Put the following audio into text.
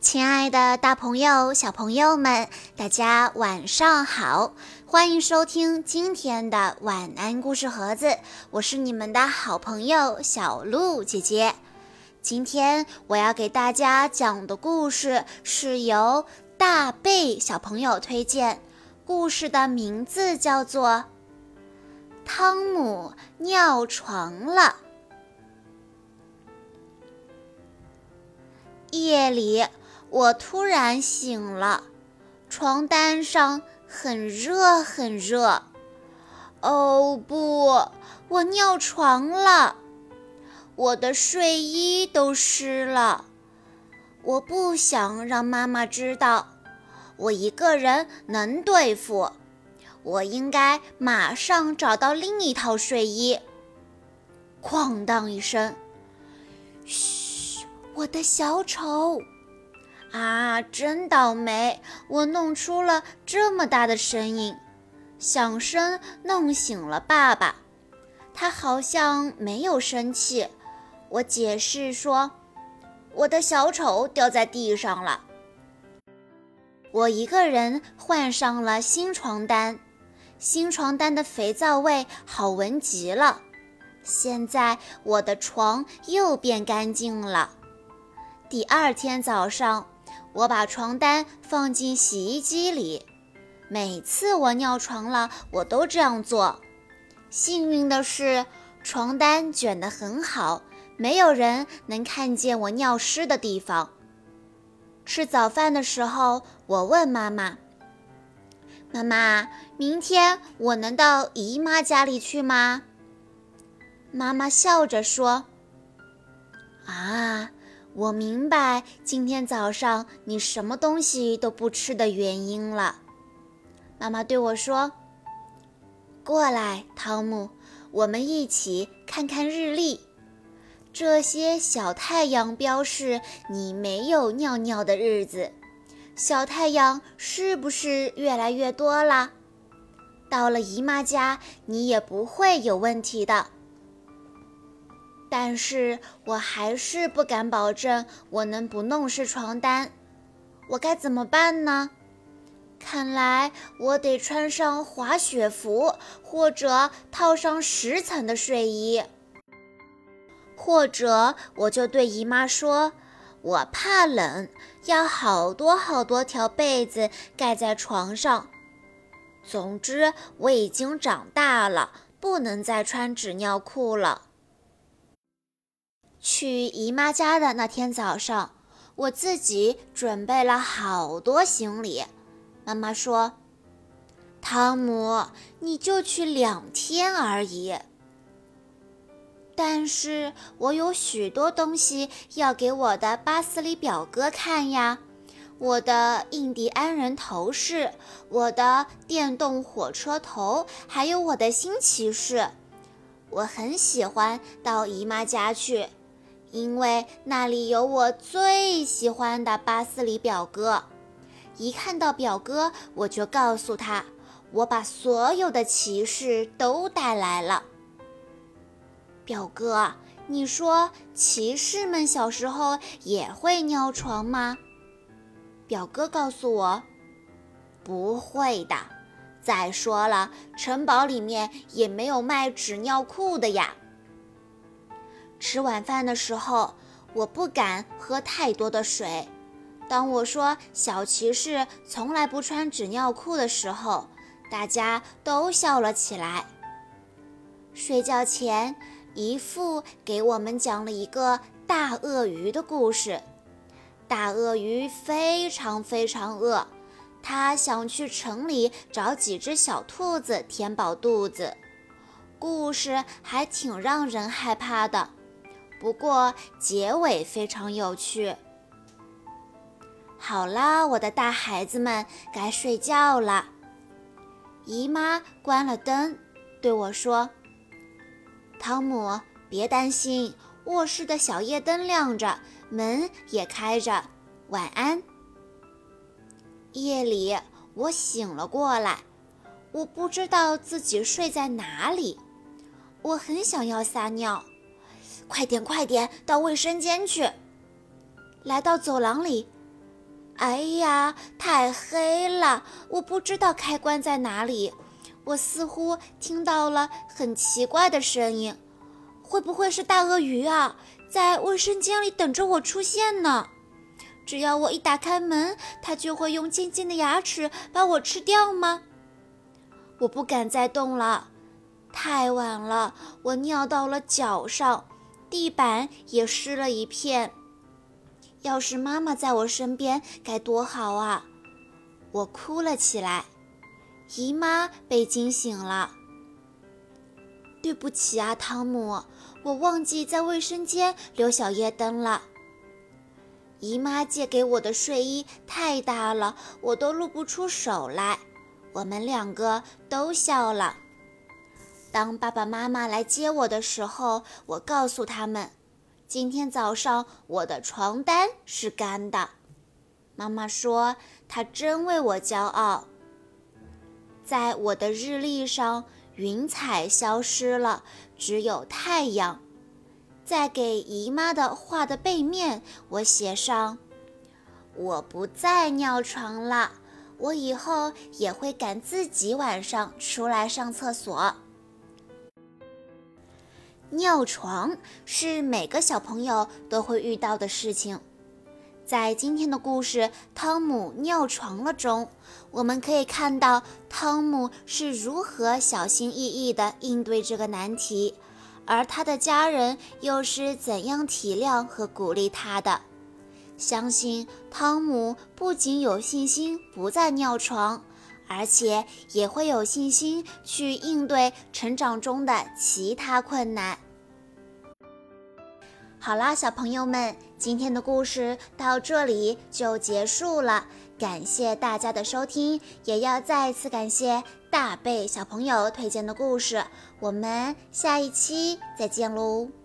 亲爱的，大朋友、小朋友们，大家晚上好！欢迎收听今天的晚安故事盒子，我是你们的好朋友小鹿姐姐。今天我要给大家讲的故事是由大贝小朋友推荐，故事的名字叫做《汤姆尿床了》。夜里。我突然醒了，床单上很热很热。哦不，我尿床了，我的睡衣都湿了。我不想让妈妈知道，我一个人能对付。我应该马上找到另一套睡衣。哐当一声，嘘，我的小丑。啊，真倒霉！我弄出了这么大的声音，响声弄醒了爸爸。他好像没有生气。我解释说：“我的小丑掉在地上了。”我一个人换上了新床单，新床单的肥皂味好闻极了。现在我的床又变干净了。第二天早上。我把床单放进洗衣机里，每次我尿床了，我都这样做。幸运的是，床单卷得很好，没有人能看见我尿湿的地方。吃早饭的时候，我问妈妈：“妈妈，明天我能到姨妈家里去吗？”妈妈笑着说：“啊。”我明白今天早上你什么东西都不吃的原因了。妈妈对我说：“过来，汤姆，我们一起看看日历。这些小太阳标示你没有尿尿的日子。小太阳是不是越来越多了？到了姨妈家，你也不会有问题的。”但是我还是不敢保证我能不弄湿床单，我该怎么办呢？看来我得穿上滑雪服，或者套上十层的睡衣，或者我就对姨妈说，我怕冷，要好多好多条被子盖在床上。总之，我已经长大了，不能再穿纸尿裤了。去姨妈家的那天早上，我自己准备了好多行李。妈妈说：“汤姆，你就去两天而已。”但是我有许多东西要给我的巴斯里表哥看呀，我的印第安人头饰，我的电动火车头，还有我的新骑士。我很喜欢到姨妈家去。因为那里有我最喜欢的巴斯里表哥，一看到表哥，我就告诉他，我把所有的骑士都带来了。表哥，你说骑士们小时候也会尿床吗？表哥告诉我，不会的。再说了，城堡里面也没有卖纸尿裤的呀。吃晚饭的时候，我不敢喝太多的水。当我说小骑士从来不穿纸尿裤的时候，大家都笑了起来。睡觉前，姨父给我们讲了一个大鳄鱼的故事。大鳄鱼非常非常饿，它想去城里找几只小兔子填饱肚子。故事还挺让人害怕的。不过结尾非常有趣。好啦，我的大孩子们，该睡觉了。姨妈关了灯，对我说：“汤姆，别担心，卧室的小夜灯亮着，门也开着。晚安。”夜里，我醒了过来，我不知道自己睡在哪里，我很想要撒尿。快点，快点，到卫生间去！来到走廊里，哎呀，太黑了，我不知道开关在哪里。我似乎听到了很奇怪的声音，会不会是大鳄鱼啊，在卫生间里等着我出现呢？只要我一打开门，它就会用尖尖的牙齿把我吃掉吗？我不敢再动了，太晚了，我尿到了脚上，地板也湿了一片。要是妈妈在我身边该多好啊！我哭了起来。姨妈被惊醒了。对不起啊，汤姆，我忘记在卫生间留小夜灯了。姨妈借给我的睡衣太大了，我都露不出手来。我们两个都笑了。当爸爸妈妈来接我的时候，我告诉他们，今天早上我的床单是干的。妈妈说，她真为我骄傲。在我的日历上，云彩消失了，只有太阳。在给姨妈的画的背面，我写上：“我不再尿床了，我以后也会赶自己晚上出来上厕所。”尿床是每个小朋友都会遇到的事情。在今天的故事《汤姆尿床了》中，我们可以看到汤姆是如何小心翼翼地应对这个难题，而他的家人又是怎样体谅和鼓励他的。相信汤姆不仅有信心不再尿床，而且也会有信心去应对成长中的其他困难。好啦，小朋友们，今天的故事到这里就结束了。感谢大家的收听，也要再次感谢大贝小朋友推荐的故事。我们下一期再见喽！